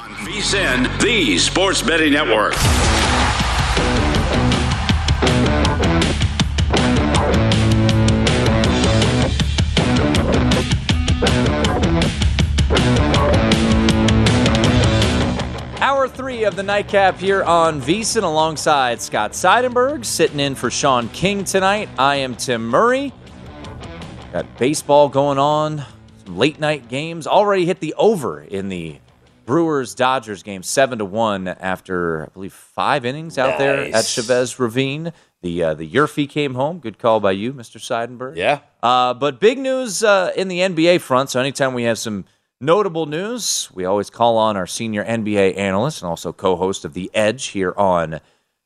On VSIN, the Sports Betting Network. Hour three of the nightcap here on VSIN alongside Scott Seidenberg, sitting in for Sean King tonight. I am Tim Murray. Got baseball going on, some late night games. Already hit the over in the Brewers Dodgers game, seven to one after I believe five innings out there at Chavez Ravine. The uh, the Yurfie came home. Good call by you, Mr. Seidenberg. Yeah. Uh, but big news uh, in the NBA front. So anytime we have some notable news, we always call on our senior NBA analyst and also co-host of The Edge here on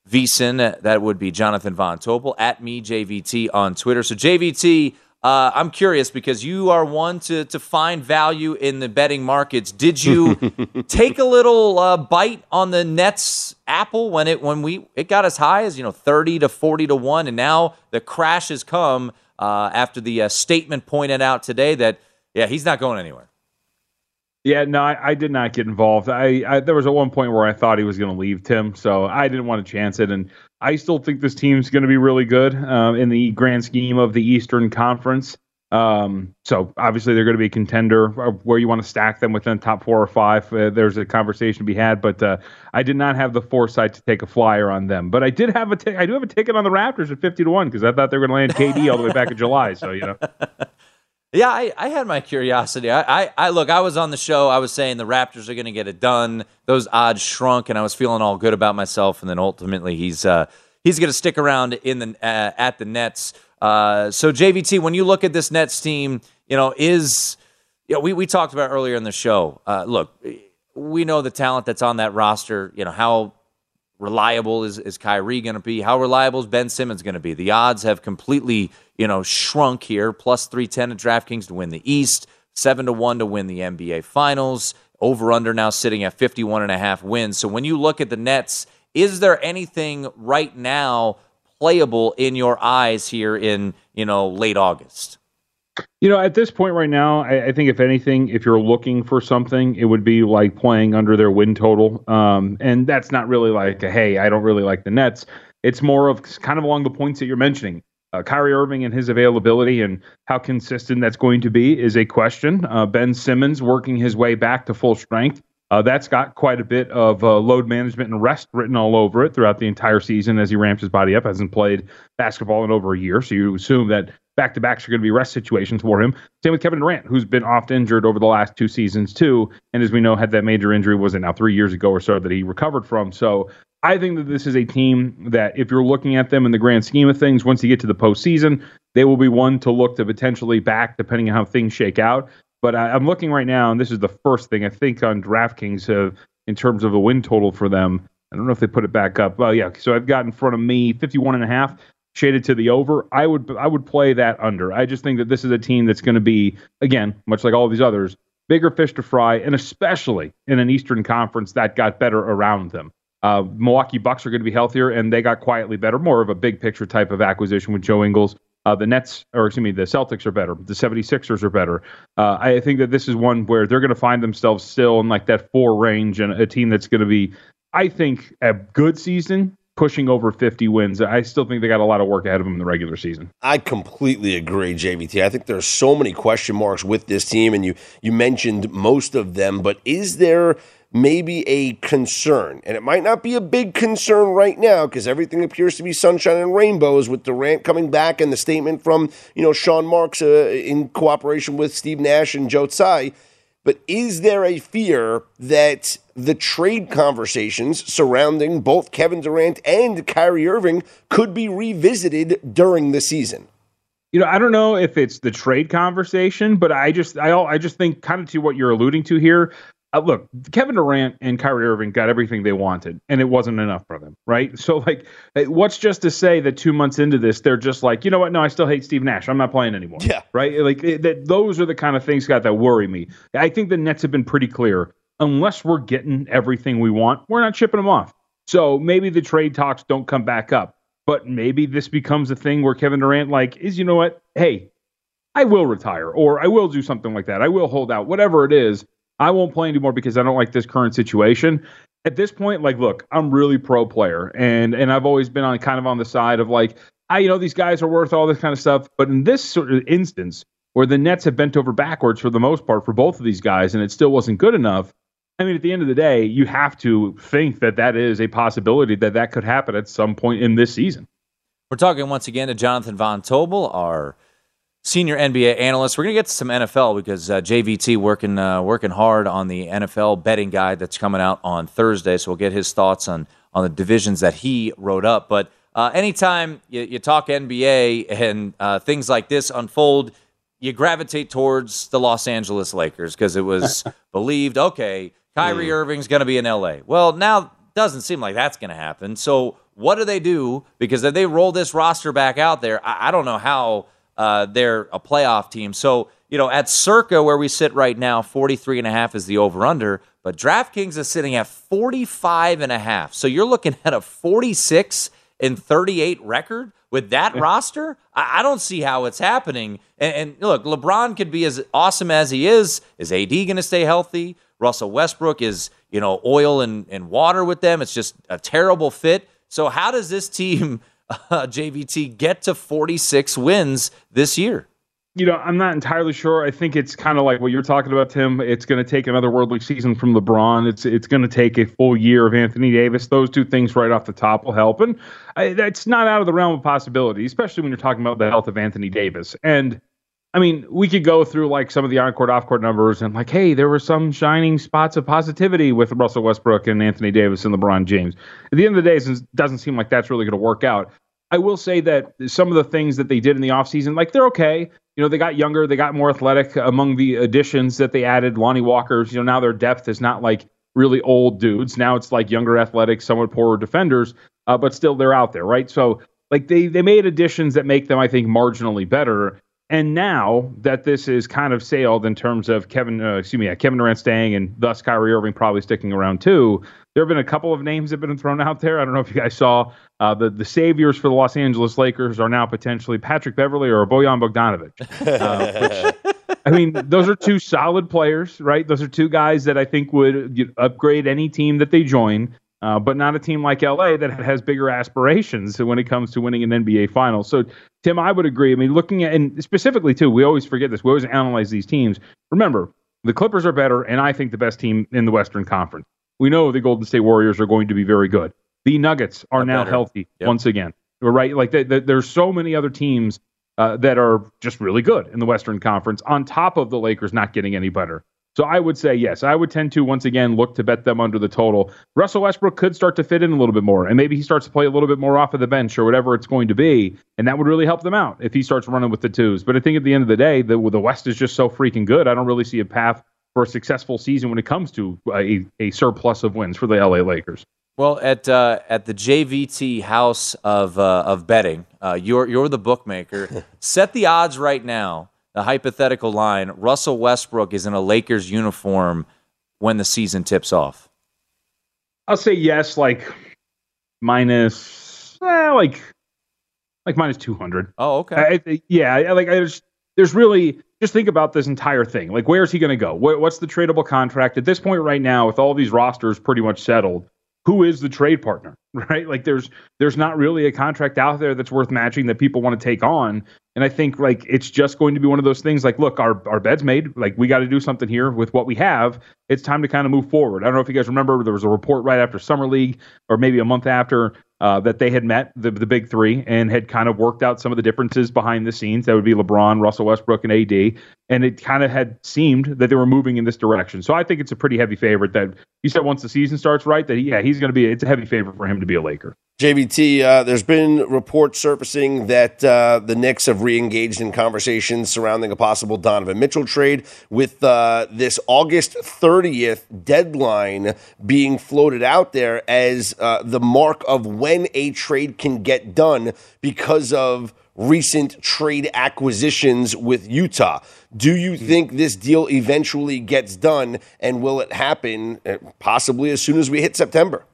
VSIN. That would be Jonathan Von Tobel at me JVT on Twitter. So JVT, uh, I'm curious because you are one to to find value in the betting markets. Did you take a little uh, bite on the Nets apple when it when we it got as high as you know 30 to 40 to one, and now the crash has come uh, after the uh, statement pointed out today that yeah he's not going anywhere. Yeah, no, I, I, did not get involved. I, I, there was at one point where I thought he was going to leave Tim, so I didn't want to chance it. And I still think this team's going to be really good uh, in the grand scheme of the Eastern Conference. Um, so obviously they're going to be a contender where you want to stack them within the top four or five. Uh, there's a conversation to be had, but uh, I did not have the foresight to take a flyer on them. But I did have a t- I do have a ticket on the Raptors at fifty to one because I thought they were going to land KD all the way back in July. So you know. Yeah, I, I had my curiosity. I, I, I, look. I was on the show. I was saying the Raptors are going to get it done. Those odds shrunk, and I was feeling all good about myself. And then ultimately, he's uh, he's going to stick around in the uh, at the Nets. Uh, so JVT, when you look at this Nets team, you know is you know, we we talked about earlier in the show. Uh, look, we know the talent that's on that roster. You know how reliable is, is Kyrie going to be? How reliable is Ben Simmons going to be? The odds have completely, you know, shrunk here. Plus 310 at DraftKings to win the East, 7 to 1 to win the NBA Finals. Over under now sitting at 51 and a half wins. So when you look at the Nets, is there anything right now playable in your eyes here in, you know, late August? You know, at this point right now, I, I, think if anything, if you're looking for something, it would be like playing under their win total. Um, and that's not really like, a, hey, I don't really like the Nets. It's more of kind of along the points that you're mentioning. Uh, Kyrie Irving and his availability and how consistent that's going to be is a question. Uh, ben Simmons working his way back to full strength. Uh, that's got quite a bit of uh, load management and rest written all over it throughout the entire season as he ramps his body up. Hasn't played basketball in over a year, so you assume that back to backs are going to be rest situations for him. Same with Kevin Durant, who's been oft injured over the last two seasons too, and as we know, had that major injury was it now three years ago or so that he recovered from. So I think that this is a team that, if you're looking at them in the grand scheme of things, once you get to the postseason, they will be one to look to potentially back, depending on how things shake out. But I, am looking right now, and this is the first thing I think on DraftKings uh, in terms of the win total for them. I don't know if they put it back up. Well, yeah. So I've got in front of me 51 and a half shaded to the over. I would I would play that under. I just think that this is a team that's going to be again, much like all these others, bigger fish to fry, and especially in an Eastern Conference that got better around them. Uh, Milwaukee Bucks are going to be healthier, and they got quietly better, more of a big picture type of acquisition with Joe Ingles. Uh, the Nets, or excuse me, the Celtics are better. The 76ers are better. Uh, I think that this is one where they're going to find themselves still in like that four range and a team that's going to be, I think, a good season pushing over 50 wins. I still think they got a lot of work ahead of them in the regular season. I completely agree, JVT. I think there's so many question marks with this team, and you you mentioned most of them. But is there maybe a concern, and it might not be a big concern right now because everything appears to be sunshine and rainbows with Durant coming back and the statement from you know Sean Marks uh, in cooperation with Steve Nash and Joe Tsai. But is there a fear that the trade conversations surrounding both Kevin Durant and Kyrie Irving could be revisited during the season? You know, I don't know if it's the trade conversation, but I just I I just think kind of to what you're alluding to here uh, look, Kevin Durant and Kyrie Irving got everything they wanted, and it wasn't enough for them, right? So, like, what's just to say that two months into this, they're just like, you know what? No, I still hate Steve Nash. I'm not playing anymore. Yeah. Right? Like, that. those are the kind of things, Scott, that worry me. I think the Nets have been pretty clear. Unless we're getting everything we want, we're not shipping them off. So maybe the trade talks don't come back up, but maybe this becomes a thing where Kevin Durant, like, is, you know what? Hey, I will retire, or I will do something like that. I will hold out, whatever it is I won't play anymore because I don't like this current situation. At this point, like, look, I'm really pro player, and and I've always been on kind of on the side of like, I you know these guys are worth all this kind of stuff. But in this sort of instance, where the Nets have bent over backwards for the most part for both of these guys, and it still wasn't good enough. I mean, at the end of the day, you have to think that that is a possibility that that could happen at some point in this season. We're talking once again to Jonathan Von Tobel, our senior NBA analyst. We're gonna get to some NFL because uh, JVT working uh, working hard on the NFL betting guide that's coming out on Thursday. So we'll get his thoughts on on the divisions that he wrote up. But uh, anytime you, you, talk NBA and uh, things like this unfold, you gravitate towards the Los Angeles Lakers because it was believed, okay, Kyrie mm. Irving's going to be in LA. Well, now doesn't seem like that's going to happen. So what do they do? Because if they roll this roster back out there, I, I don't know how uh, they're a playoff team. So, you know, at circa where we sit right now, 43 and a half is the over under, but DraftKings is sitting at 45 and a half. So you're looking at a 46 and 38 record with that roster. I, I, don't see how it's happening. And, and, look, LeBron could be as awesome as he is. Is AD going to stay healthy? Russell Westbrook is, you know, oil and, and water with them. It's just a terrible fit. So how does this team uh, JVT get to 46 wins this year? You know, I'm not entirely sure. I think it's kind of like what you're talking about, Tim. It's going to take another worldly season from LeBron. It's it's going to take a full year of Anthony Davis. Those two things right off the top will help, and I, that's not out of the realm of possibility, especially when you're talking about the health of Anthony Davis. And I mean, we could go through like some of the on-court, off-court numbers, and like, hey, there were some shining spots of positivity with Russell Westbrook and Anthony Davis and LeBron James. At the end of the day, it doesn't seem like that's really going to work out. I will say that some of the things that they did in the offseason, like they're okay. You know, they got younger, they got more athletic among the additions that they added. Lonnie Walker's, you know, now their depth is not like really old dudes. Now it's like younger, athletic, somewhat poorer defenders, uh, but still they're out there, right? So like they they made additions that make them, I think, marginally better. And now that this is kind of sailed in terms of Kevin, uh, excuse me, yeah, Kevin Durant staying and thus Kyrie Irving probably sticking around too, there have been a couple of names that have been thrown out there. I don't know if you guys saw uh, the the saviors for the Los Angeles Lakers are now potentially Patrick Beverley or Bojan Bogdanovic. Uh, which, I mean, those are two solid players, right? Those are two guys that I think would upgrade any team that they join. Uh, but not a team like LA that has bigger aspirations when it comes to winning an NBA final. So, Tim, I would agree. I mean, looking at, and specifically, too, we always forget this. We always analyze these teams. Remember, the Clippers are better, and I think the best team in the Western Conference we know the Golden State Warriors are going to be very good. The Nuggets are now better. healthy yep. once again. Right? Like they, they, there's so many other teams uh, that are just really good in the Western Conference, on top of the Lakers not getting any better. So I would say yes. I would tend to once again look to bet them under the total. Russell Westbrook could start to fit in a little bit more, and maybe he starts to play a little bit more off of the bench or whatever it's going to be, and that would really help them out if he starts running with the twos. But I think at the end of the day, the the West is just so freaking good. I don't really see a path for a successful season when it comes to a, a surplus of wins for the LA Lakers. Well, at uh, at the JVT House of uh, of Betting, uh, you're you're the bookmaker. Set the odds right now. The hypothetical line: Russell Westbrook is in a Lakers uniform when the season tips off. I'll say yes, like minus, eh, like like minus two hundred. Oh, okay. I, yeah, like I just there's really just think about this entire thing. Like, where's he going to go? What, what's the tradable contract at this point right now? With all these rosters pretty much settled, who is the trade partner, right? Like there's there's not really a contract out there that's worth matching that people want to take on. And I think like it's just going to be one of those things like, look, our, our bed's made. Like we got to do something here with what we have. It's time to kind of move forward. I don't know if you guys remember there was a report right after Summer League or maybe a month after uh, that they had met the, the big three and had kind of worked out some of the differences behind the scenes. That would be LeBron, Russell Westbrook, and AD. And it kind of had seemed that they were moving in this direction. So I think it's a pretty heavy favorite that you said once the season starts right, that yeah, he's going to be, it's a heavy favorite for him to be a Laker. JVT, uh, there's been reports surfacing that uh, the Knicks have re-engaged in conversations surrounding a possible Donovan Mitchell trade, with uh, this August 30th deadline being floated out there as uh, the mark of when a trade can get done because of recent trade acquisitions with Utah. Do you think this deal eventually gets done, and will it happen uh, possibly as soon as we hit September?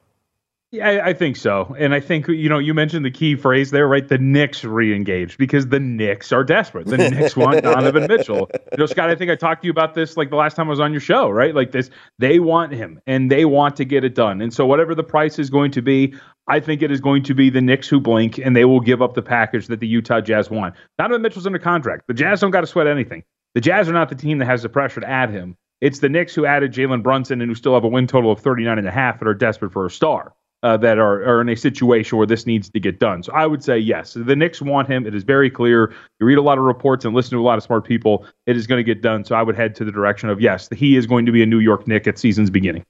Yeah, I, I, think so. And I think, you know, you mentioned the key phrase there, right? The Knicks re-engaged because the Knicks are desperate. The Knicks want Donovan Mitchell. You know, Scott, I think I talked to you about this like the last time I was on your show, right? Like this, they want him and they want to get it done. And so whatever the price is going to be, I think it is going to be the Knicks who blink and they will give up the package that the Utah Jazz want. Donovan Mitchell's under contract. The Jazz don't got to sweat anything. The Jazz are not the team that has the pressure to add him. It's the Knicks who added Jalen Brunson and who still have a win total of 39 and a half that are desperate for a star uh, that are, are in a situation where this needs to get done. So I would say yes. The Knicks want him. It is very clear. You read a lot of reports and listen to a lot of smart people. It is going to get done. So I would head to the direction of yes, he is going to be a New York Knick at season's beginning.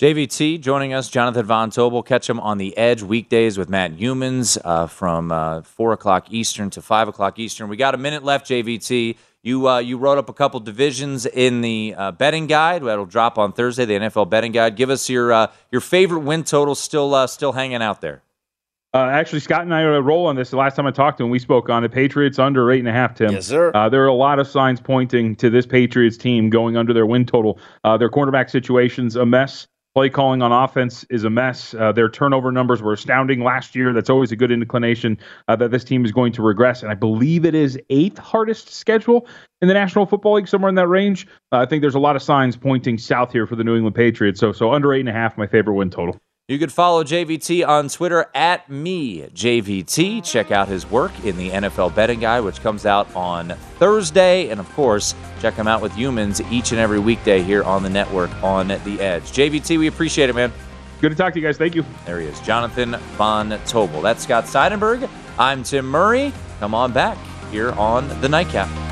JVT joining us, Jonathan Von Tobel. Catch him on the Edge weekdays with Matt Youmans uh, from uh, 4 o'clock Eastern to 5 o'clock Eastern. We got a minute left, JVT. You uh, you wrote up a couple divisions in the uh, betting guide that'll drop on Thursday. The NFL betting guide. Give us your uh, your favorite win total still uh, still hanging out there. Uh, actually, Scott and I roll on this. The last time I talked to him, we spoke on the Patriots under eight and a half. Tim, yes, sir. Uh, there are a lot of signs pointing to this Patriots team going under their win total. their cornerback situation's a mess. Play calling on offense is a mess. Uh, their turnover numbers were astounding last year. That's always a good inclination uh, that this team is going to regress. And I believe it is eighth hardest schedule in the National Football League, somewhere in that range. Uh, I think there's a lot of signs pointing south here for the New England Patriots. So, so under eight and a half, my favorite win total. You could follow JVT on Twitter at me JVT. Check out his work in the NFL Betting Guide, which comes out on Thursday, and of course, check him out with Youmans each and every weekday here on the network on the Edge. JVT, we appreciate it, man. Good to talk to you guys. Thank you. There he is, Jonathan Von Tobel. That's Scott Seidenberg. I'm Tim Murray. Come on back here on the Nightcap.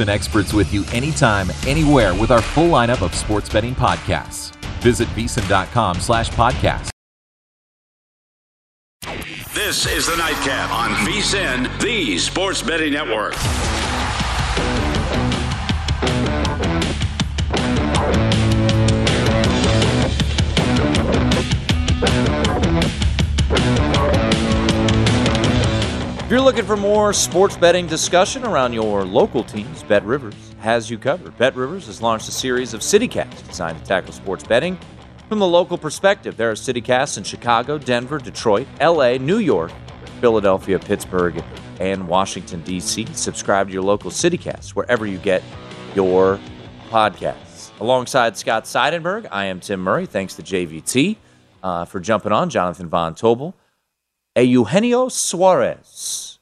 And experts with you anytime, anywhere with our full lineup of sports betting podcasts. Visit VSIN.com slash podcast. This is the Nightcap on VSIN, the sports betting network. You're looking for more sports betting discussion around your local teams, Bet Rivers has you covered. Bet Rivers has launched a series of CityCasts designed to tackle sports betting from the local perspective. There are CityCasts in Chicago, Denver, Detroit, LA, New York, Philadelphia, Pittsburgh, and Washington, D.C. Subscribe to your local CityCast wherever you get your podcasts. Alongside Scott Seidenberg, I am Tim Murray. Thanks to JVT uh, for jumping on, Jonathan Von Tobel. Eugenio Suarez,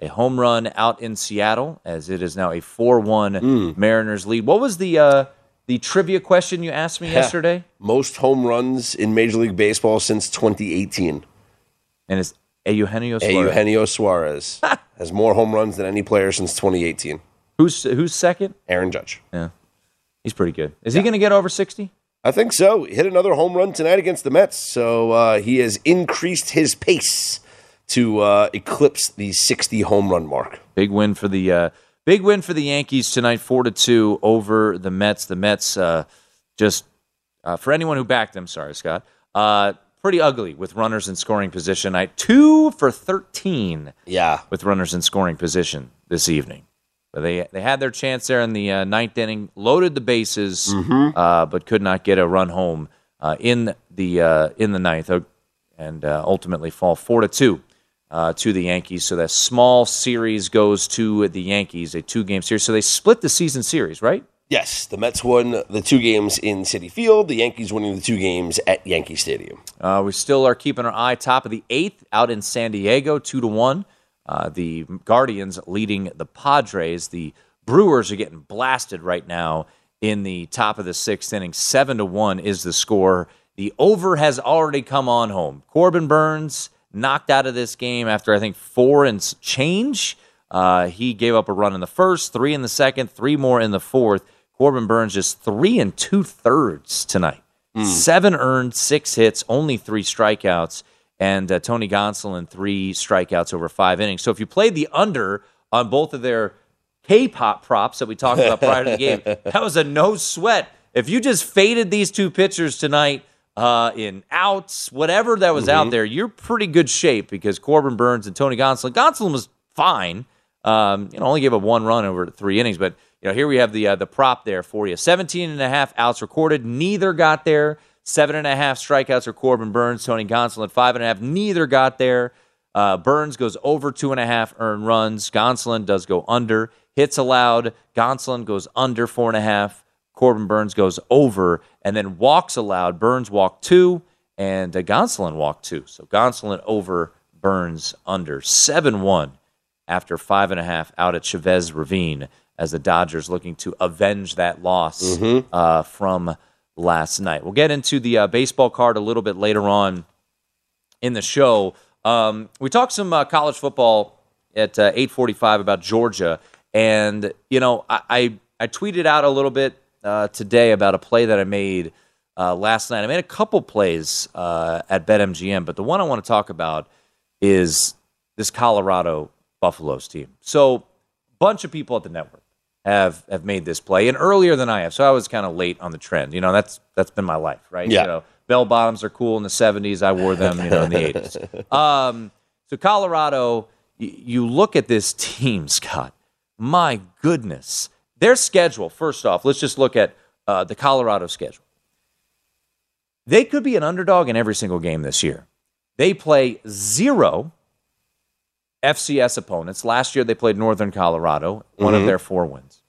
a home run out in Seattle, as it is now a 4 1 Mm. Mariners lead. What was the uh, the trivia question you asked me yesterday? Most home runs in Major League Baseball since 2018. And it's Eugenio Suarez. Eugenio Suarez has more home runs than any player since 2018. Who's, who's second? Aaron Judge. Yeah. He's pretty good. Is he going to get over 60? I think so. He hit another home run tonight against the Mets, so uh, he has increased his pace to uh, eclipse the 60 home run mark. Big win for the uh, big win for the Yankees tonight, four to two over the Mets. The Mets uh, just uh, for anyone who backed them, sorry Scott, uh, pretty ugly with runners in scoring position. I two for thirteen Yeah. with runners in scoring position this evening. But they they had their chance there in the uh, ninth inning, loaded the bases, uh, but could not get a run home uh, in the uh, in the ninth, and uh, ultimately fall four to two uh, to the Yankees. So that small series goes to the Yankees, a two game series. So they split the season series, right? Yes, the Mets won the two games in Citi Field, the Yankees winning the two games at Yankee Stadium. Uh, we still are keeping our eye top of the eighth out in San Diego, two to one. Uh, the Guardians leading the Padres. The Brewers are getting blasted right now in the top of the sixth inning. Seven to one is the score. The over has already come on home. Corbin Burnes knocked out of this game after I think four and change. Uh, he gave up a run in the first, three in the second, three more in the fourth. Corbin Burnes just three and two thirds tonight. Seven earned, six hits, only three strikeouts, and uh, Tony Gonsolin three strikeouts over five innings. So if you played the under on both of their K-pop props that we talked about prior to the game, that was a no sweat. If you just faded these two pitchers tonight uh, in outs, whatever that was out there, you're pretty good shape because Corbin Burnes and Tony Gonsolin. Gonsolin was fine. Um, you know, only gave up one run over three innings, but you know, here we have the uh, the prop there for you. 17 and a half outs recorded. Neither got there. Seven and a half strikeouts for Corbin Burnes. Tony Gonsolin, five and a half. Neither got there. Uh, Burnes goes over two and a half earned runs. Gonsolin does go under. Hits allowed. Gonsolin goes under four and a half. Corbin Burnes goes over. And then walks allowed. Burnes walked two, and uh, Gonsolin walked two. So Gonsolin over, Burnes under. 7 1 after five and a half out at Chavez Ravine as the Dodgers looking to avenge that loss uh, from last night. We'll get into the uh, baseball card a little bit later on in the show. Um, we talked some uh, college football at uh, 8:45 about Georgia, and you know I, I I tweeted out a little bit uh, today about a play that I made uh, last night. I made a couple plays uh, at BetMGM, but the one I want to talk about is this Colorado Buffaloes team. So, bunch of people at the network have have made this play, and earlier than I have. So I was kind of late on the trend. You know, that's that's been my life, right? Yeah. You know, bell bottoms are cool in the '70s. I wore them, you know, in the '80s. Um, so Colorado, y- you look at this team, Scott. My goodness, their schedule. First off, let's just look at uh, the Colorado schedule. They could be an underdog in every single game this year. They play zero FCS opponents. Last year they played Northern Colorado, one of their four wins.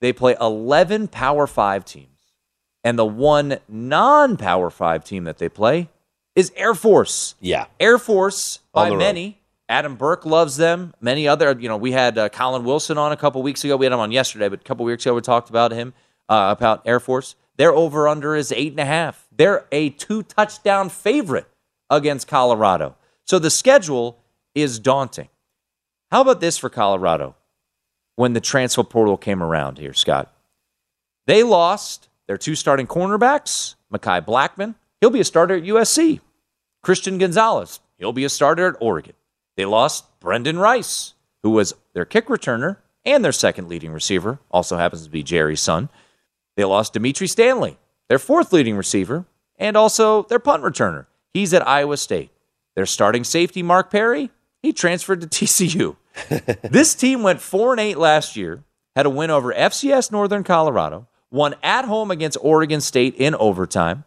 They play 11 Power 5 teams. And the one non Power 5 team that they play is Air Force. Yeah. Air Force, by the road. many. Adam Burke loves them. Many other, you know, we had uh, Colin Wilson on a couple weeks ago. We had him on yesterday, but a couple weeks ago we talked about him, uh, about Air Force. Their over under is eight and a half. They're a two touchdown favorite against Colorado. So the schedule is daunting. How about this for Colorado when the transfer portal came around here, Scott? They lost their two starting cornerbacks, Mekhi Blackmon. He'll be a starter at USC. Christian Gonzalez. He'll be a starter at Oregon. They lost Brendan Rice, who was their kick returner and their second leading receiver, also happens to be Jerry's son. They lost Dimitri Stanley, their fourth leading receiver, and also their punt returner. He's at Iowa State. Their starting safety, Mark Perry, he transferred to TCU. this team went 4 and 8 last year, had a win over FCS Northern Colorado, won at home against Oregon State in overtime,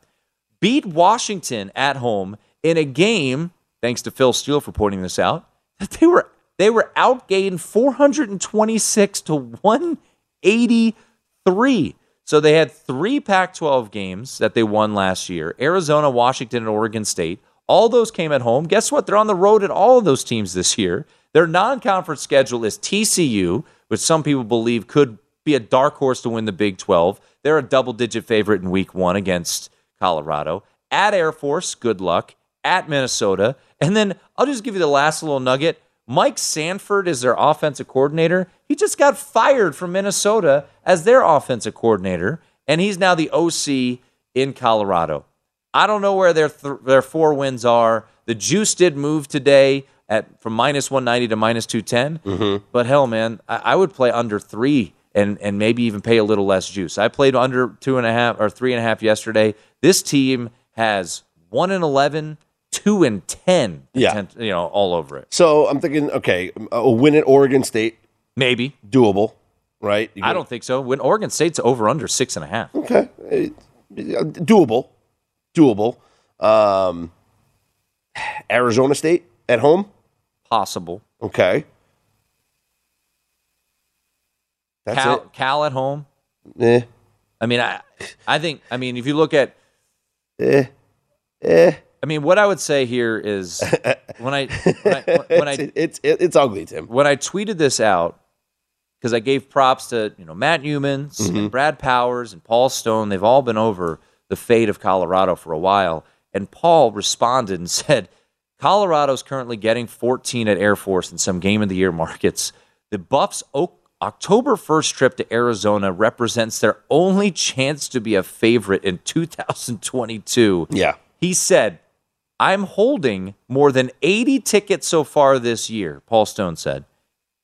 beat Washington at home in a game, thanks to Phil Steele for pointing this out, that they were they were outgained 426 to 183. So they had three Pac 12 games that they won last year Arizona, Washington, and Oregon State. All those came at home. Guess what? They're on the road at all of those teams this year. Their non conference schedule is TCU, which some people believe could be a dark horse to win the Big 12. They're a double digit favorite in week one against Colorado. At Air Force, good luck. At Minnesota. And then I'll just give you the last little nugget. Mike Sanford is their offensive coordinator. He just got fired from Minnesota as their offensive coordinator, and he's now the OC in Colorado. I don't know where their th- their four wins are. The juice did move today at from minus 190 to minus 210. But hell, man, I, I would play under three and and maybe even pay a little less juice. I played under two and a half or three and a half yesterday. This team has one and 11, two and 10, Yeah. potent- you know, all over it. So I'm thinking, okay, a win at Oregon State, Maybe. doable, right? I don't think so. When Oregon State's over under six and a half. Okay, Eh, doable, doable. Um, Arizona State at home. Possible. Okay, that's Cal, Cal at home. it. Eh, I mean, I, I think. I mean, if you look at, eh, eh. I mean, what I would say here is when I when I, when I it's, it's it's ugly, Tim. when I tweeted this out because I gave props to you know Matt Youmans and Brad Powers and Paul Stone. They've all been over the fate of Colorado for a while, and Paul responded and said, "Colorado's currently getting 14 at Air Force in some Game of the Year markets. The Buffs' October 1st trip to Arizona represents their only chance to be a favorite in 2022." Yeah, He said, I'm holding more than 80 tickets so far this year, Paul Stone said.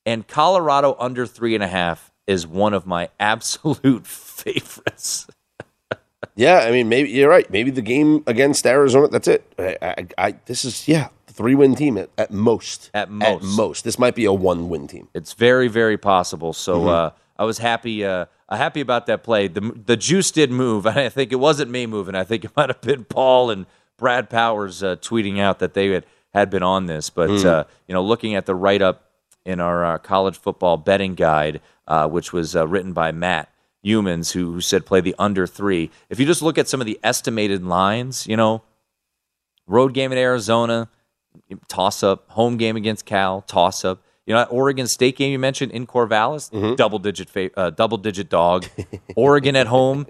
And Colorado under three and a half is one of my absolute favorites. Yeah. I mean, maybe you're right. Maybe the game against Arizona. That's it. I, I, I this is yeah, three win team at, at most. At At most. most. This might be a one win team. It's very, very possible. So uh, I was happy, uh, uh, happy about that play. The the juice did move, and I think it wasn't me moving. I think it might have been Paul and Brad Powers uh, tweeting out that they had, had been on this. But uh, you know, looking at the write up in our uh, college football betting guide, uh, which was uh, written by Matt Youmans, who, who said play the under three. If you just look at some of the estimated lines, you know, road game at Arizona, toss up, home game against Cal, toss up. You know, that Oregon State game you mentioned in Corvallis, double digit fa- uh, double digit dog. Oregon at home,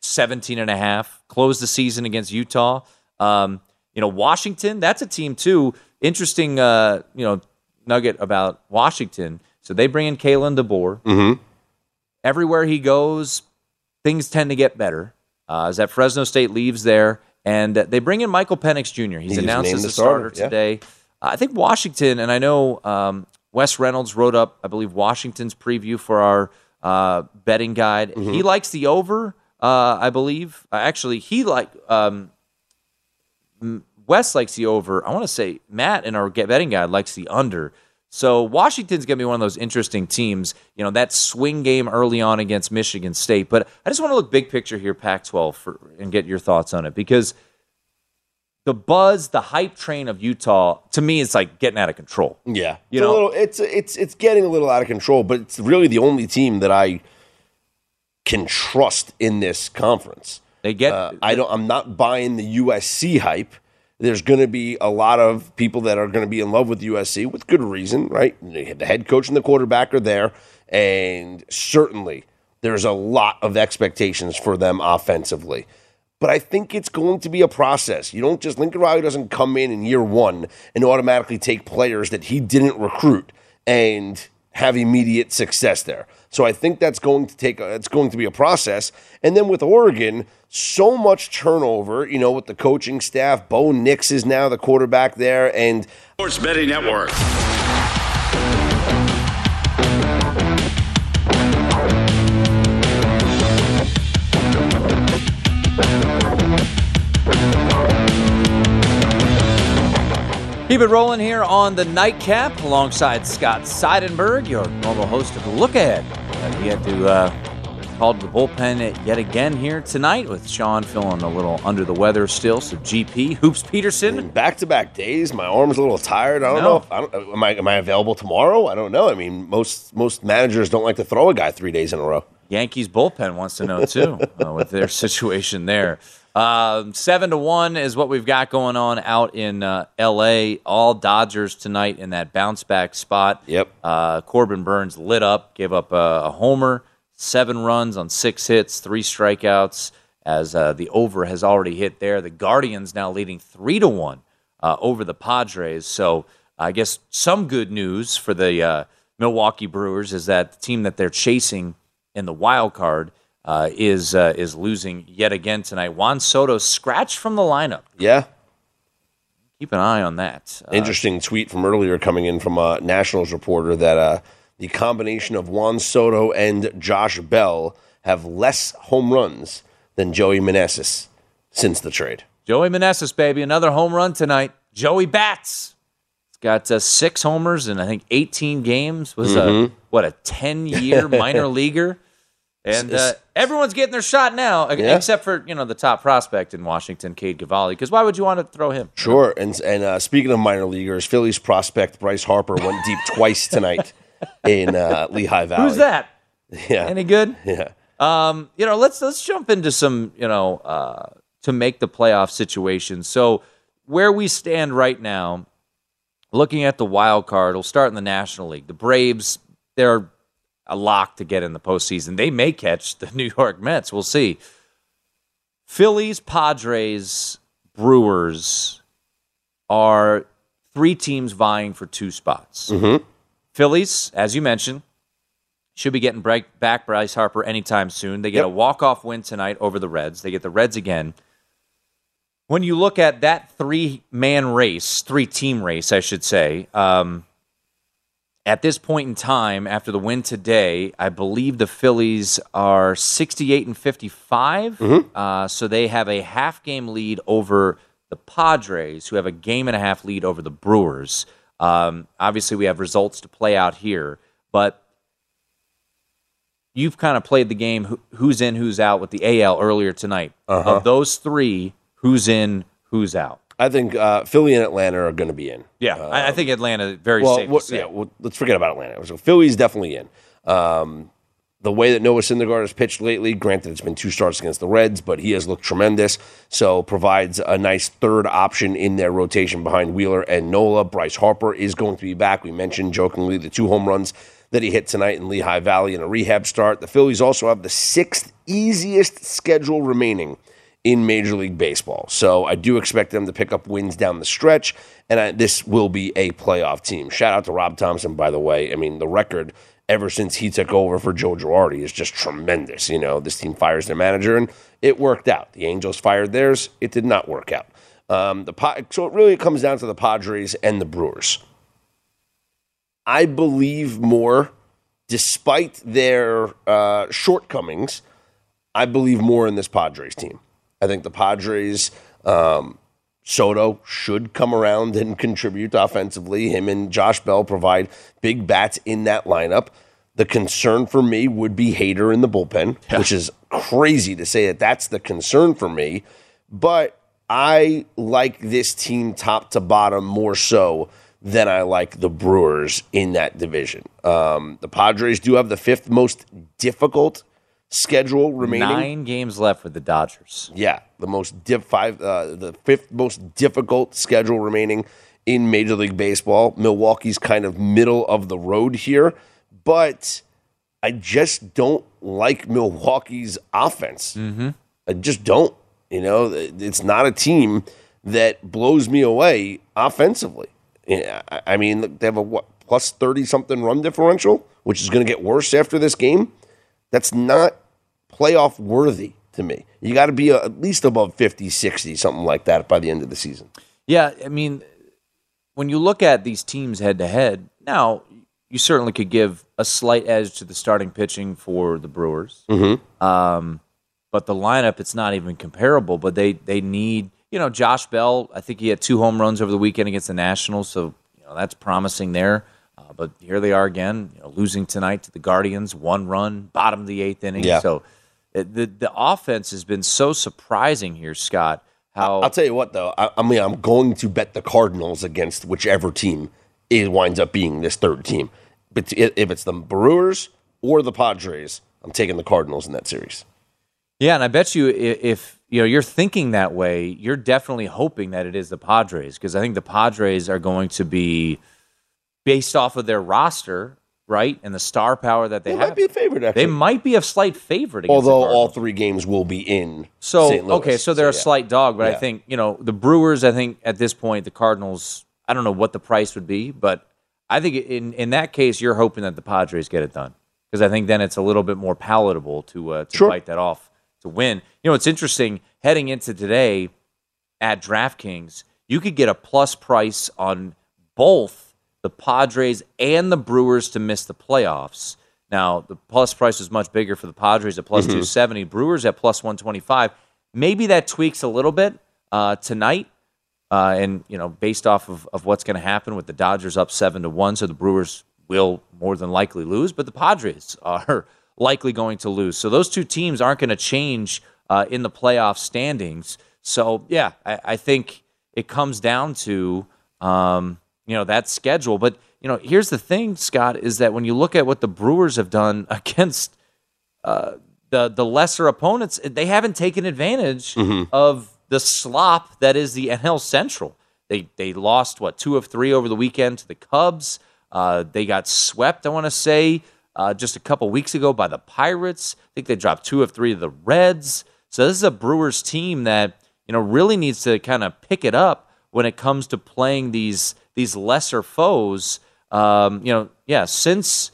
17 and a half. Close the season against Utah. Um, you know, Washington, that's a team too. Interesting uh, you know, nugget about Washington. So they bring in Kalen DeBoer. Everywhere he goes, things tend to get better. Uh, as that Fresno State leaves there, and they bring in Michael Penix Jr. He's He announced as the starter, starter, yeah. today. I think Washington, and I know um, Wes Reynolds wrote up, I believe, Washington's preview for our uh, betting guide. Mm-hmm. He likes the over, uh, I believe. Uh, actually, he like um, Wes likes the over. I want to say Matt in our get- betting guide likes the under. So Washington's going to be one of those interesting teams. You know that swing game early on against Michigan State. But I just want to look big picture here, Pac-12, for, and get your thoughts on it because the buzz, the hype train of Utah, to me, it's like getting out of control. Yeah, You it's know- a little, it's it's it's getting a little out of control, but it's really the only team that I can trust in this conference. They get Uh, I don't. I'm not buying the USC hype. There's going to be a lot of people that are going to be in love with USC with good reason, right? The head coach and the quarterback are there, and certainly there's a lot of expectations for them offensively. But I think it's going to be a process. You don't just Lincoln Riley doesn't come in in year one and automatically take players that he didn't recruit and have immediate success there. So I think that's going to take it's going to be a process. And then with Oregon, so much turnover, you know, with the coaching staff. Bo Nix is now the quarterback there, and Sports Betting Network. Keep it rolling here on the nightcap alongside Scott Seidenberg, your normal host of the Look Ahead. Uh, we had to uh, call to the bullpen yet again here tonight with Sean feeling a little under the weather still. So GP Hoops Peterson. back to back days. My arm's a little tired. I don't No. know. If, I don't, am I am I available tomorrow? I don't know. I mean, most most managers don't like to throw a guy three days in a row. Yankees bullpen wants to know too uh, with their situation there. Um, seven to one is what we've got going on out in uh, L.A. All Dodgers tonight in that bounce back spot. Yep. Uh, Corbin Burnes lit up, gave up a, a, homer, seven runs on six hits, three strikeouts. As uh, the over has already hit there, the Guardians now leading three to one uh, over the Padres. So I guess some good news for the uh, Milwaukee Brewers is that the team that they're chasing in the wild card uh, is uh, is losing yet again tonight. Juan Soto scratched from the lineup. Yeah. Keep an eye on that. Uh, Interesting tweet from earlier coming in from a Nationals reporter that uh, the combination of Juan Soto and Josh Bell have less home runs than Joey Meneses since the trade. Joey Meneses, baby, another home run tonight. Joey Bats. He's got uh, six homers in I think 18 games. Was mm-hmm. a what a 10 year minor leaguer. And uh, everyone's getting their shot now, yeah. except for you know the top prospect in Washington, Cade Cavalli. Because why would you want to throw him? Sure. And and uh, speaking of minor leaguers, Phillies prospect Bryce Harper went deep twice tonight in uh, Lehigh Valley. Who's that? Yeah. Any good? Yeah. Um, you know, let's let's jump into some you know uh, to make the playoff situation. So where we stand right now, looking at the wild card, we'll start in the National League. The Braves, they're a lock to get in the postseason. They may catch the New York Mets. We'll see. Phillies, Padres, Brewers are three teams vying for two spots. Mm-hmm. Phillies, as you mentioned, should be getting back Bryce Harper anytime soon. They get yep. a walk-off win tonight over the Reds. They get the Reds again. When you look at that three-man race, three-team race, I should say, um, at this point in time, after the win today, I believe the Phillies are 68 and 55. Mm-hmm. Uh, so they have a half game lead over the Padres, who have a game and a half lead over the Brewers. Um, obviously, we have results to play out here, but you've kind of played the game who's in, who's out with the AL earlier tonight. Uh-huh. Of those three, who's in, who's out? I think uh, Philly and Atlanta are going to be in. Yeah, uh, I think Atlanta very well, safe. What, yeah, well, let's forget about Atlanta. So Philly's definitely in. Um, the way that Noah Syndergaard has pitched lately, granted it's been two starts against the Reds, but he has looked tremendous. So provides a nice third option in their rotation behind Wheeler and Nola. Bryce Harper is going to be back. We mentioned jokingly the two home runs that he hit tonight in Lehigh Valley in a rehab start. The Phillies also have the sixth easiest schedule remaining in Major League Baseball. So I do expect them to pick up wins down the stretch, and I, this will be a playoff team. Shout out to Rob Thomson, by the way. I mean, the record ever since he took over for Joe Girardi is just tremendous. You know, this team fires their manager, and it worked out. The Angels fired theirs; it did not work out. Um, the so it really comes down to the Padres and the Brewers. I believe more, despite their uh, shortcomings. I believe more in this Padres team. I think the Padres, um, Soto should come around and contribute offensively. Him and Josh Bell provide big bats in that lineup. The concern for me would be Hader in the bullpen, yeah. which is crazy to say that that's the concern for me. But I like this team top to bottom more so than I like the Brewers in that division. Um, the Padres do have the fifth most difficult schedule remaining. Nine games left for the Dodgers. Yeah, the most diff five, uh, the fifth most difficult schedule remaining in Major League Baseball. Milwaukee's kind of middle of the road here, but I just don't like Milwaukee's offense. Mm-hmm. I just don't. You know, it's not a team that blows me away offensively. I mean, they have a what plus thirty something run differential, which is going to get worse after this game. That's not playoff worthy to me. You got to be at least above 50, 60, something like that by the end of the season. Yeah, I mean, when you look at these teams head to head, now you certainly could give a slight edge to the starting pitching for the Brewers. Mm-hmm. Um, but the lineup, it's not even comparable. But they they need, you know, Josh Bell. I think he had two home runs over the weekend against the Nationals, so you know that's promising there. Uh, but here they are again, you know, losing tonight to the Guardians, one run, bottom of the eighth inning. Yeah. So the the offense has been so surprising here, Scott. How I'll tell you what though, I, I mean I'm going to bet the Cardinals against whichever team it winds up being this third team. But if it's the Brewers or the Padres, I'm taking the Cardinals in that series. Yeah, and I bet you if you know you're thinking that way, you're definitely hoping that it is the Padres because I think the Padres are going to be based off of their roster, right, and the star power that they, They have. might be a favorite, actually. they might be a slight favorite. Against Although the all three games will be in So St. Louis. okay, so they're a yeah. slight dog, but I think you know the Brewers. I think at this point the Cardinals. I don't know what the price would be, but I think in in that case you're hoping that the Padres get it done because I think then it's a little bit more palatable to uh, to Sure. fight that off to win. You know, it's interesting heading into today at DraftKings, you could get a plus price on both the Padres and the Brewers to miss the playoffs. Now, the plus price was much bigger for the Padres at plus 270, Brewers at plus 125. Maybe that tweaks a little bit uh, tonight. Uh, and, you know, based off of, of what's going to happen with the Dodgers up 7 to 1, so the Brewers will more than likely lose, but the Padres are likely going to lose. So those two teams aren't going to change uh, in the playoff standings. So, yeah, I, I think it comes down to um, you know that schedule. But you know, here's the thing, Scott, is that when you look at what the Brewers have done against uh, the the lesser opponents, they haven't taken advantage of the slop that is the NL Central. They they lost what two of three over the weekend to the Cubs. Uh, they got swept. I want to say uh, just a couple weeks ago by the Pirates. I think they dropped two of three to the Reds. So this is a Brewers team that you know really needs to kind of pick it up when it comes to playing these these lesser foes. Um, you know, yeah, since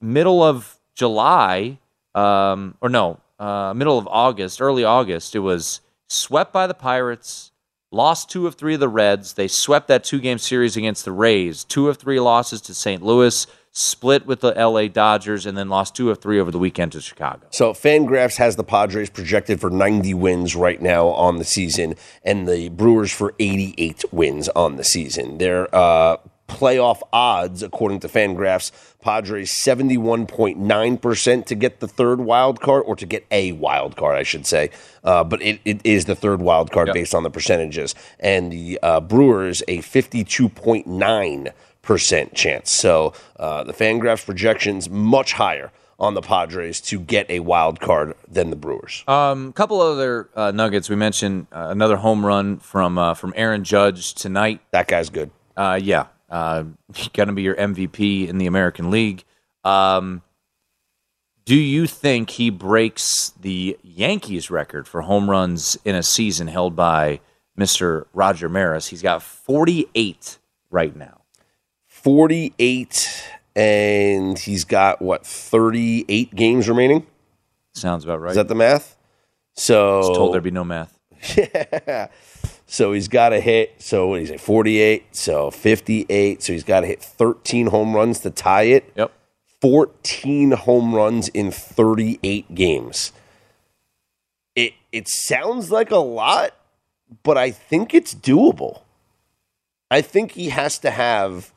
middle of July, um, or no, uh, middle of August, early August, it was swept by the Pirates, lost two of three of the Reds. They swept that two game series against the Rays, two of three losses to St. Louis, split with the LA Dodgers, and then lost two of three over the weekend to Chicago. So Fangraphs has the Padres projected for 90 wins right now on the season, and the Brewers for 88 wins on the season. Their uh, playoff odds, according to Fangraphs, Padres 71.9% to get the third wild card, or to get a wild card, I should say. Uh, but it, it is the third wild card Yep. based on the percentages. And the uh, Brewers a 52.9 percent chance. So uh, the Fangraphs projections much higher on the Padres to get a wild card than the Brewers. A um, couple other uh, nuggets. We mentioned uh, another home run from uh, from Aaron Judge tonight. that guy's good. Uh, yeah, uh, going to be your MVP in the American League. Um, do you think he breaks the Yankees record for home runs in a season held by Mr. Roger Maris? He's got 48 right now. 48 and he's got what 38 games remaining. Sounds about right. Is that the math? So Was told there'd be no math. Yeah. So he's got to hit. So what do you say? 48. So 58. So he's got to hit 13 home runs to tie it. Yep. 14 home runs in 38 games. It it sounds like a lot, but I think it's doable. I think he has to have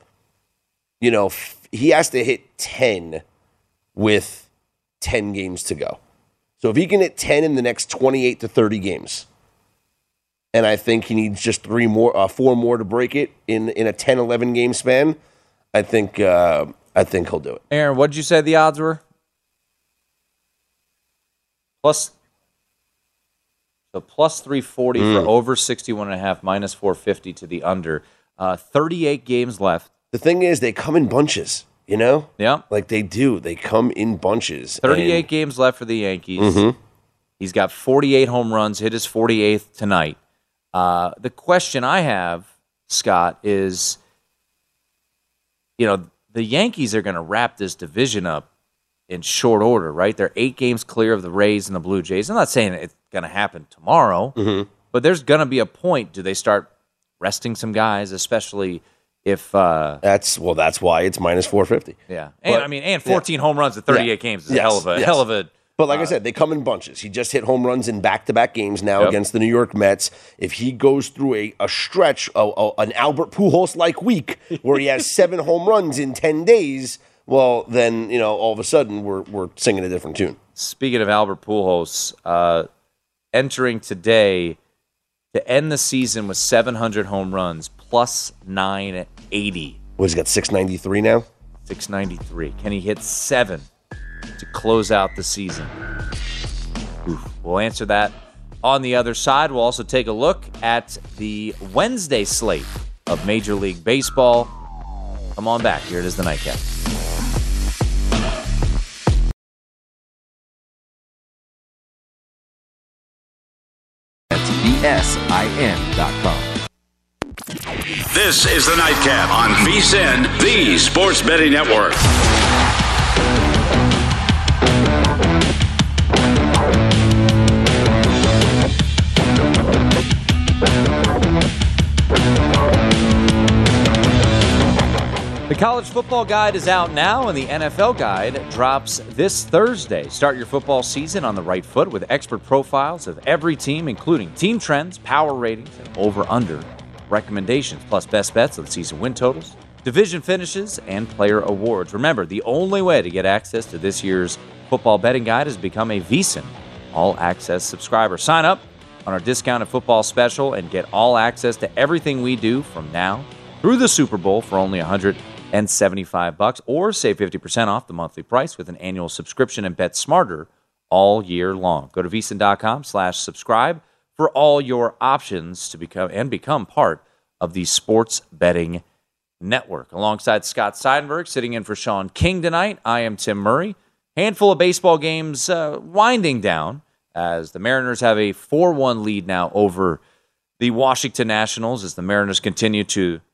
you know, f- he has to hit 10 with 10 games to go. So if he can hit 10 in the next 28 to 30 games, and I think he needs just three more, uh, four more to break it in, in a 10, 11 game span, I think, uh, I think he'll do it. Aaron, what did you say the odds were? Plus, so plus 340 Mm. for over 61 and a half, minus 450 to the under. Uh, 38 games left. The thing is, they come in bunches, you know? Yeah. Like they do. They come in bunches. 38 And- games left for the Yankees. Mhm. He's got 48 home runs, hit his 48th tonight. Uh, the question I have, Scott, is you know, the Yankees are going to wrap this division up in short order, right? They're eight games clear of the Rays and the Blue Jays. I'm not saying it's going to happen tomorrow, Mm-hmm. but there's going to be a point. Do they start resting some guys, especially if, uh, That's, well, that's why it's minus 450. yeah, and But- I mean, and 14 home runs at 38 Yeah. games is a hell of a yes. hell of a. But like I said, they come in bunches. He just hit home runs in back-to-back games now Yep. against the New York Mets. If he goes through a, a stretch, a, a- an Albert Pujols-like week where he has seven home runs in ten days, well, then you know all of a sudden we're we're singing a different tune. Speaking of Albert Pujols, uh, entering today to end the season with 700 home runs, plus 980, What he's got six ninety-three now. 693. Can he hit seven to close out the season? Oof. We'll answer that On the other side, we'll also take a look at the Wednesday slate of Major League Baseball. Come on back. Here it is the nightcap. That's VSIN.com. This is the Nightcap on VSIN, the Sports Betting Network. The college football guide is out now, and the NFL guide drops this Thursday. Start your football season on the right foot with expert profiles of every team, including team trends, power ratings, and over under recommendations, plus best bets on the season win totals, division finishes, and player awards. Remember, the only way to get access to this year's football betting guide is become a VSIN All Access subscriber. Sign up on our discounted football special and get all access to everything we do from now through the Super Bowl for only 175 bucks or save 50% off the monthly price with an annual subscription and bet smarter all year long. Go to vsin.com slash subscribe for all your options to become and become part of the sports betting network. Alongside Scott Seidenberg, sitting in for Sean King tonight, I am Tim Murray. Handful of baseball games uh, winding down as the Mariners have a 4 1 lead now over the Washington Nationals as the Mariners continue to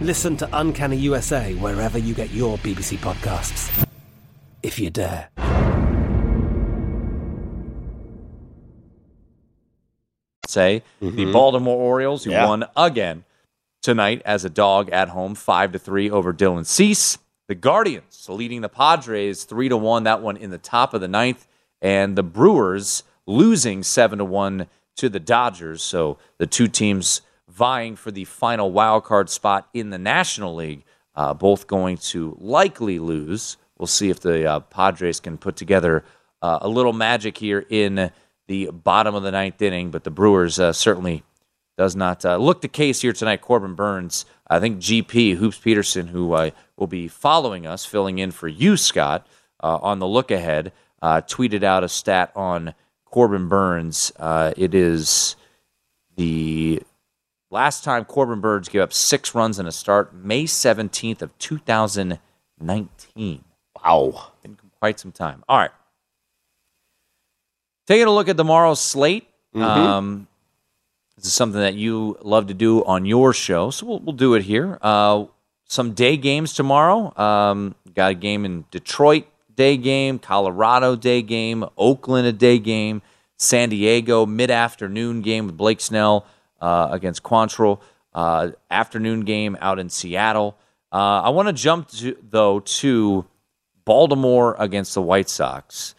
Listen to Uncanny USA wherever you get your BBC podcasts, if you dare. say. The mm-hmm. Baltimore Orioles, who Yeah. won again tonight as a dog at home, five to three over Dylan Cease. The Guardians leading the Padres three to one. That one in the top of the ninth, and the Brewers losing seven to one to the Dodgers. So the two teams vying for the final wild card spot in the National League, uh, both going to likely lose. We'll see if the uh, Padres can put together uh, a little magic here in the bottom of the ninth inning, but the Brewers uh, certainly does not uh, look the case here tonight. Corbin Burnes, I think GP Hoops Peterson, who will be following us, filling in for you, Scott, on the look ahead, tweeted out a stat on Corbin Burnes. Uh, it is the last time Corbin Burnes gave up six runs in a start, May seventeenth of two thousand nineteen. Wow. Been quite some time. All right. Taking a look at tomorrow's slate. Um, this is something that you love to do on your show, so we'll, we'll do it here. Uh, some day games tomorrow. Um, got a game in Detroit, day game, Colorado, day game, Oakland, a day game, San Diego, mid afternoon game with Blake Snell uh, against Quantrill, uh, afternoon game out in Seattle. Uh, I want to jump to, though to Baltimore against the White Sox.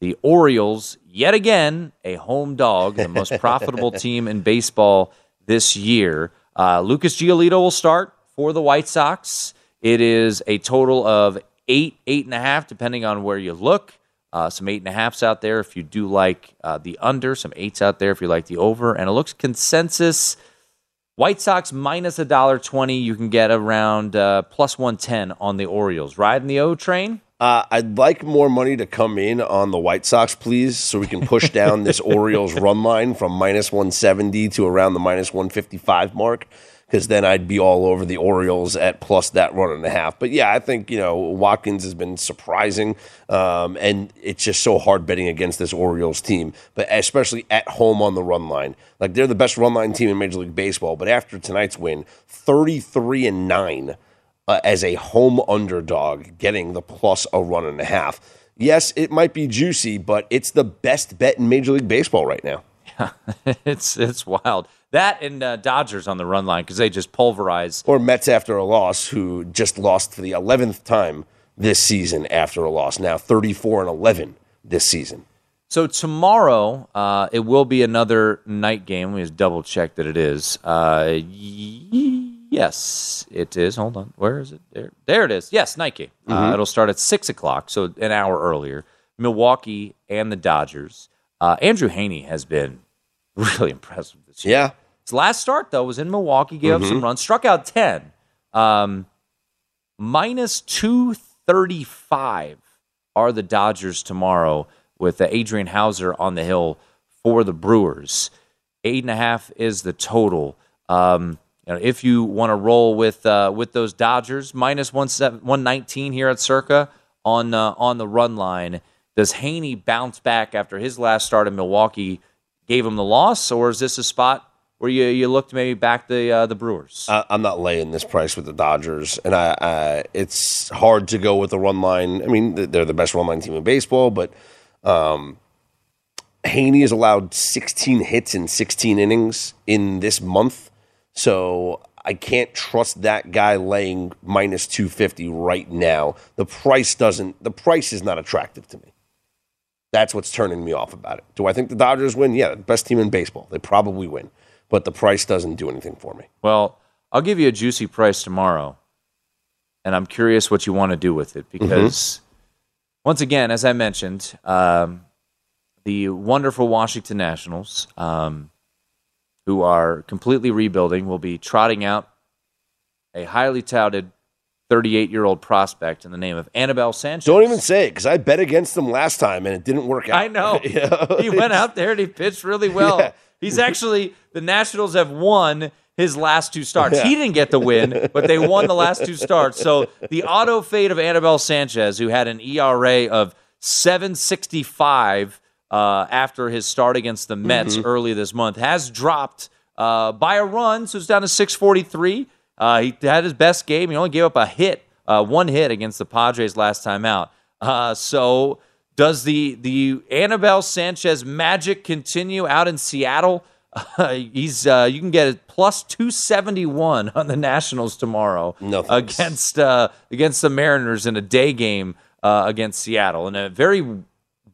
The Orioles, yet again, a home dog, the most profitable team in baseball this year. Uh, Lucas Giolito will start for the White Sox. It is a total of eight, eight and a half, depending on where you look. Uh, some eight and a halfs out there if you do like uh, the under, some eights out there if you like the over. And it looks consensus White Sox minus a dollar twenty. You can get around uh, plus one ten on the Orioles. Riding the O train. Uh, I'd like more money to come in on the White Sox, please, so we can push down this Orioles run line from minus 170 to around the minus 155 mark. Because then I'd be all over the Orioles at plus that run and a half. But yeah, I think you know Watkins has been surprising, um, and it's just so hard betting against this Orioles team, but especially at home on the run line. Like they're the best run line team in Major League Baseball, but after tonight's win, thirty three and nine uh, as a home underdog, getting the plus a run and a half. Yes, it might be juicy, but it's the best bet in Major League Baseball right now. Yeah, it's it's wild. That and uh, Dodgers on the run line because they just pulverize. Or Mets after a loss, who just lost for the 11th time this season after a loss. Now 34 and 11 this season. So tomorrow, uh, it will be another night game. We just double check that it is. Uh, yes, it is. Hold on. Where is it? There, there it is. Yes, night game. Uh, Mhm. it'll start at six o'clock, so an hour earlier. Milwaukee and the Dodgers. Uh, Andrew Heaney has been really impressive this year. Yeah. His last start though was in Milwaukee, gave up some Mhm. runs, struck out ten. Um, minus two thirty five are the Dodgers tomorrow with uh, Adrian Houser on the hill for the Brewers. Eight and a half is the total. Um, you know, if you want to roll with uh, with those Dodgers, minus one seven, 119 here at Circa on uh, on the run line. Does Heaney bounce back after his last start in Milwaukee gave him the loss, or is this a spot where you you look to maybe back the uh, the Brewers? I, I'm not laying this price with the Dodgers, and I, I it's hard to go with the run line. I mean, they're the best run line team in baseball, but um, Heaney has allowed 16 hits in 16 innings in this month, so I can't trust that guy laying minus 250 right now. The price doesn't. The price is not attractive to me. That's what's turning me off about it. Do I think the Dodgers win? Yeah, best team in baseball. They probably win, but the price doesn't do anything for me. Well, I'll give you a juicy price tomorrow, and I'm curious what you want to do with it because, once again, as I mentioned, um, the wonderful Washington Nationals, um, who are completely rebuilding, will be trotting out a highly touted 38 year old prospect in the name of Anibal Sanchez. Don't even say it because I bet against them last time and it didn't work out. I know. Yeah. he went out there and he pitched really well. Yeah. He's actually the Nationals have won his last two starts. Yeah. He didn't get the win, but they won the last two starts. So the auto fade of Anibal Sanchez, who had an ERA of 765 uh, after his start against the Mets Mhm. early this month, has dropped uh, by a run, so it's down to 643. Uh, he had his best game. He only gave up a hit, uh, one hit against the Padres last time out. Uh, so does the the Anibal Sanchez magic continue out in Seattle? Uh, he's uh, you can get it plus two seventy one on the Nationals tomorrow No against uh, against the Mariners in a day game uh, against Seattle in a very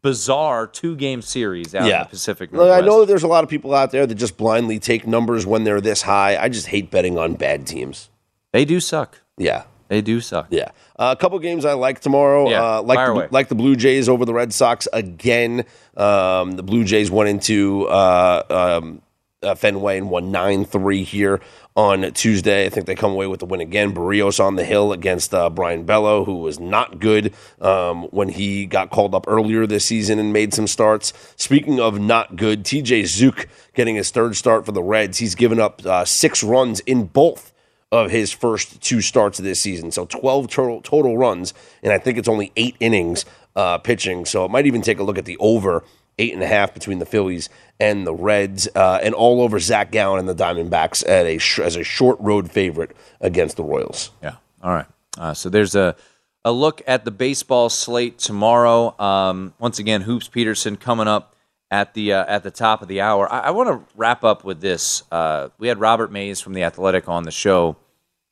bizarre two game series out in the Pacific Look, I know there's a lot of people out there that just blindly take numbers when they're this high. I just hate betting on bad teams. They do suck. Yeah. They do suck. Yeah. Uh, a couple games I like tomorrow. Yeah, uh, like, the, away. like the Blue Jays over the Red Sox again. Um, the Blue Jays went into uh, um, uh, Fenway and won 9 3 here on Tuesday. I think they come away with the win again. Berrios on the hill against uh, Brayan Bello, who was not good um, when he got called up earlier this season and made some starts. Speaking of not good, TJ Zeuch getting his third start for the Reds. He's given up uh, six runs in both of his first two starts of this season. So 12 total, total runs, and I think it's only eight innings uh, pitching. So it might even take a look at the over eight and a half between the Phillies and the Reds, uh, and all over Zac Gallen and the Diamondbacks at a sh- as a short road favorite against the Royals. Yeah. All right. Uh, so there's a a look at the baseball slate tomorrow. Um, once again, Hoops Peterson coming up at the uh, at the top of the hour. I, I want to wrap up with this. Uh, we had Robert Mays from the Athletic on the show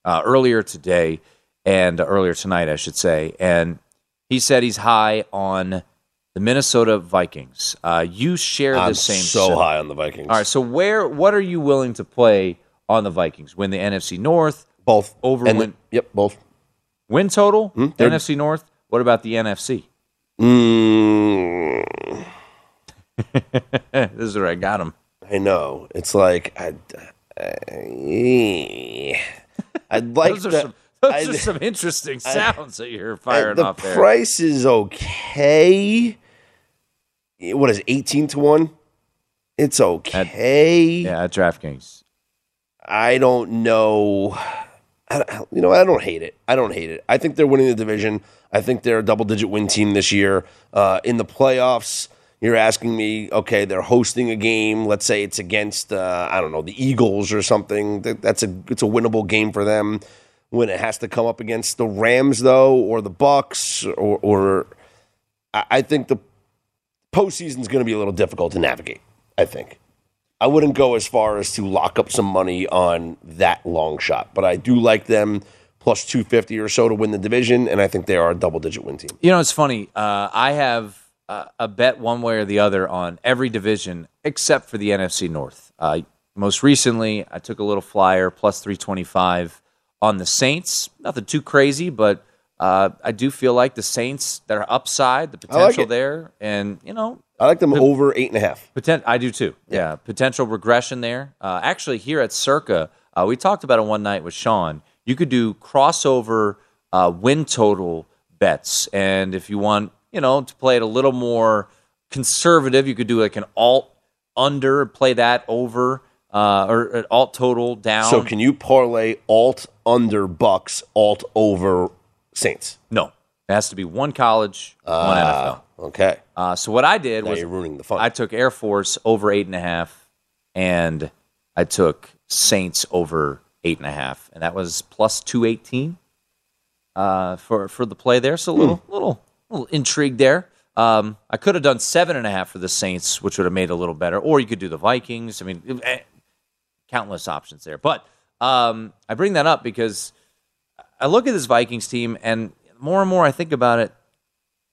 uh, earlier today and uh, earlier tonight, I should say, and he said he's high on the Minnesota Vikings. Uh, you share I'm the same. so sentiment. high on the Vikings. All right. So where what are you willing to play on the Vikings? Win the NFC North? Both over And the- win. yep, both. Win total? They're- NFC North? What about the NFC? Mm, this is where I got him. I know. It's like I. I I'd like those are, the- some, those I'd- are some interesting I- sounds that you're firing the off there. price is okay. What is it, eighteen to one? It's okay. yeah, at DraftKings. I don't know. I, you know, I don't hate it. I don't hate it. I think they're winning the division. I think they're a double digit win team this year. Uh, in the playoffs, you're asking me, okay, they're hosting a game. Let's say it's against, uh, I don't know, the Eagles or something. That's a it's a winnable game for them. When it has to come up against the Rams, though, or the Bucks, or, or I think the postseason is going to be a little difficult to navigate. I think. I wouldn't go as far as to lock up some money on that long shot, but I do like them plus 250 or so to win the division, and I think they are a double digit win team. You know, it's funny. Uh, I have uh, a bet one way or the other on every division except for the NFC North. Uh, most recently, I took a little flyer plus 325 on the Saints. Nothing too crazy, but uh, I do feel like the Saints, their upside, the potential like there, and you know, I like them over eight and a half. Potent, I do too. Yeah, yeah. potential regression there. Uh, actually, here at Circa, uh, we talked about it one night with Sean. You could do crossover uh, win total bets, and if you want, you know, to play it a little more conservative, you could do like an alt under, play that over, uh, or an alt total down. So, can you parlay alt under Bucks, alt over Saints? No, it has to be one college, one NFL. Okay. Uh, so what I did now was you're ruining the fun. I took Air Force over eight and a half, and I took Saints over eight and a half, and that was plus two eighteen uh, for for the play there. So a little hmm. little little intrigue there. Um, I could have done seven and a half for the Saints, which would have made it a little better, or you could do the Vikings. I mean, eh, countless options there. But um, I bring that up because I look at this Vikings team, and more and more I think about it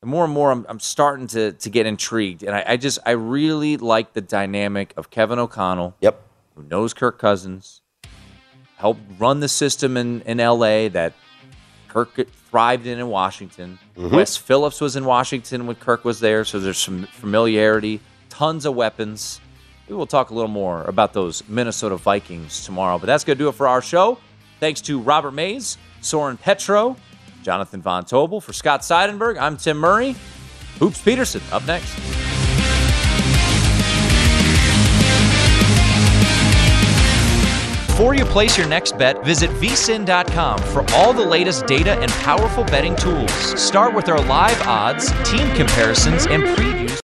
and more and more I'm, I'm starting to to get intrigued. And I, I, just I really like the dynamic of Kevin O'Connell. Yep. Who knows Kirk Cousins, helped run the system in, in LA that Kirk thrived in in Washington. Mm-hmm. Wes Phillips was in Washington when Kirk was there, so there's some familiarity, tons of weapons. We will talk a little more about those Minnesota Vikings tomorrow. But that's going to do it for our show. Thanks to Robert Mays, Soren Petro, Jonathan Von Tobel. For Scott Seidenberg, I'm Tim Murray. Hoops Peterson up next. Before you place your next bet, visit vsin.com for all the latest data and powerful betting tools. Start with our live odds, team comparisons, and previews.